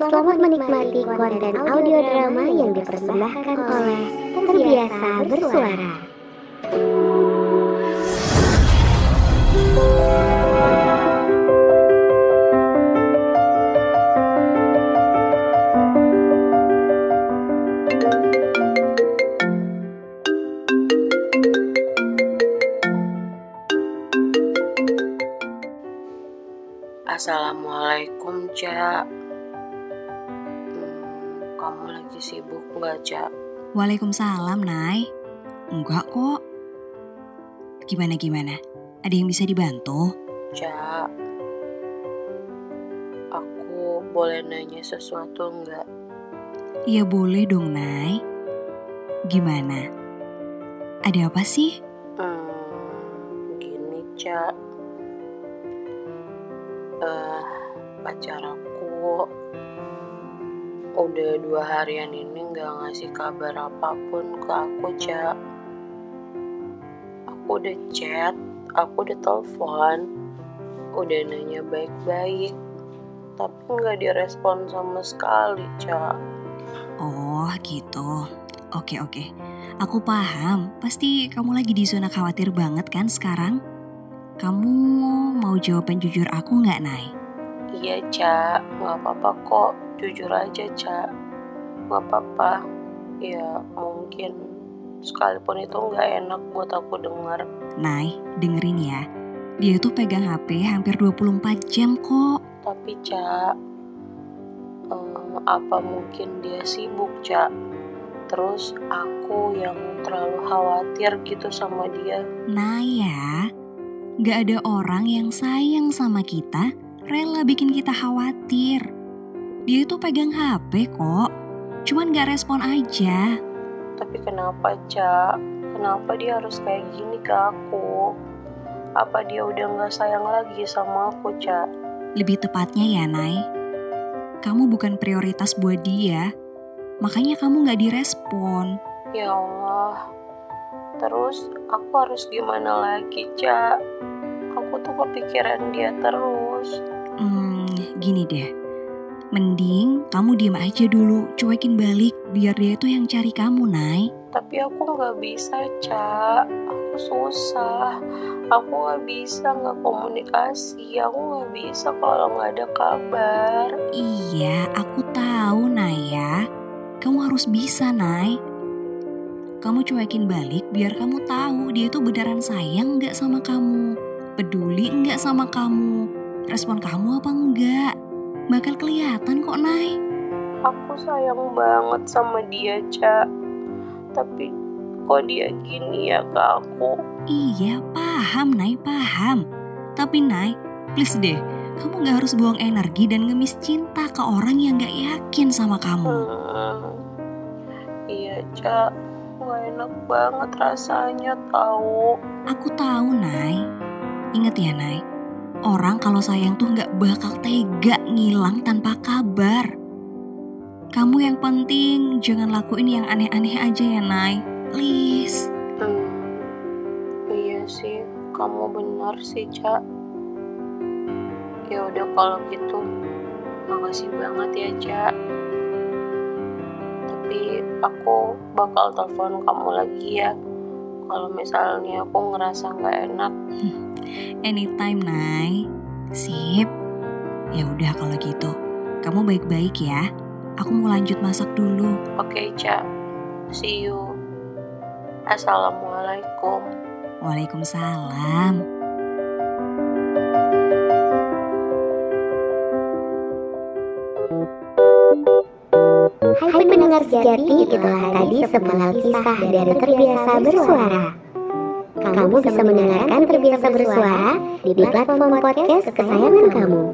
Selamat menikmati konten audio drama yang dipersembahkan oleh Terbiasa Bersuara. Assalamualaikum, Cak. Hmm, kamu lagi sibuk nggak, Cak? Waalaikumsalam, Nay. Enggak kok. Gimana gimana? Ada yang bisa dibantu? Cak, aku boleh nanya sesuatu nggak? Iya boleh dong, Nay. Gimana? Ada apa sih? Hmm, gini, Cak. Eh, pacar aku udah dua harian ini nggak ngasih kabar apa pun ke aku, Cak. Aku udah chat, aku udah telepon, udah nanya baik-baik, tapi nggak direspon sama sekali, Cak. Oh, gitu. Oke, oke. Aku paham. Pasti kamu lagi di zona khawatir banget kan sekarang? Kamu mau jawaban jujur aku nggak, Nay? Iya, Cak. Nggak apa-apa kok. Jujur aja, Cak. Nggak apa-apa. Ya, mungkin sekalipun itu nggak enak buat aku dengar. Nay, dengerin ya. Dia tuh pegang HP hampir 24 jam kok. Tapi, Cak, eh, apa mungkin dia sibuk, Cak? Terus aku yang terlalu khawatir gitu sama dia. Nah ya, gak ada orang yang sayang sama kita rela bikin kita khawatir. Dia itu pegang HP kok, cuman gak respon aja. Tapi kenapa, Cak? Kenapa dia harus kayak gini ke aku? Apa dia udah gak sayang lagi sama aku, Cak? Lebih tepatnya ya, Nay. Kamu bukan prioritas buat dia, makanya kamu gak direspon. Ya Allah, terus aku harus gimana lagi, Cak? Aku tuh kepikiran dia terus. Hmm, gini deh. Mending kamu diem aja dulu, cuekin balik biar dia tuh yang cari kamu, Nay. Tapi aku nggak bisa, Cak. Aku susah. Aku nggak bisa nggak komunikasi. Aku nggak bisa kalau nggak ada kabar. Iya, aku tahu, Naya. Kamu harus bisa, Nay. Kamu cuekin balik biar kamu tahu dia tuh beneran sayang nggak sama kamu. Peduli nggak sama kamu. Respon kamu apa enggak? Bakal kelihatan kok, Nay. Aku sayang banget sama dia, Cak. Tapi kok dia gini ya ke aku? Iya, paham, Nay, paham. Tapi, Nay, please deh, kamu gak harus buang energi dan ngemis cinta ke orang yang gak yakin sama kamu. Hmm, iya, Cak. Gak enak banget rasanya tahu. Aku tahu, Nay. Ingat ya, Nay. Orang kalau sayang tuh gak bakal tega ngilang tanpa kabar. Kamu yang penting jangan lakuin yang aneh-aneh aja ya, Nay. Please. Hmm, iya sih, kamu benar sih, Cak. Ya udah kalau gitu, makasih banget ya, Cak. Tapi aku bakal telepon kamu lagi ya. Kalau misalnya aku ngerasa nggak enak. Anytime, Nay. Sip. Ya udah kalau gitu. Kamu baik-baik ya. Aku mau lanjut masak dulu. Oke, Cak. See you. Assalamualaikum. Waalaikumsalam. Hai pendengar sejati, itulah tadi sepenggal kisah dari Terbiasa Bersuara. Kamu bisa mendengarkan Terbiasa Bersuara di platform podcast kesayangan kamu.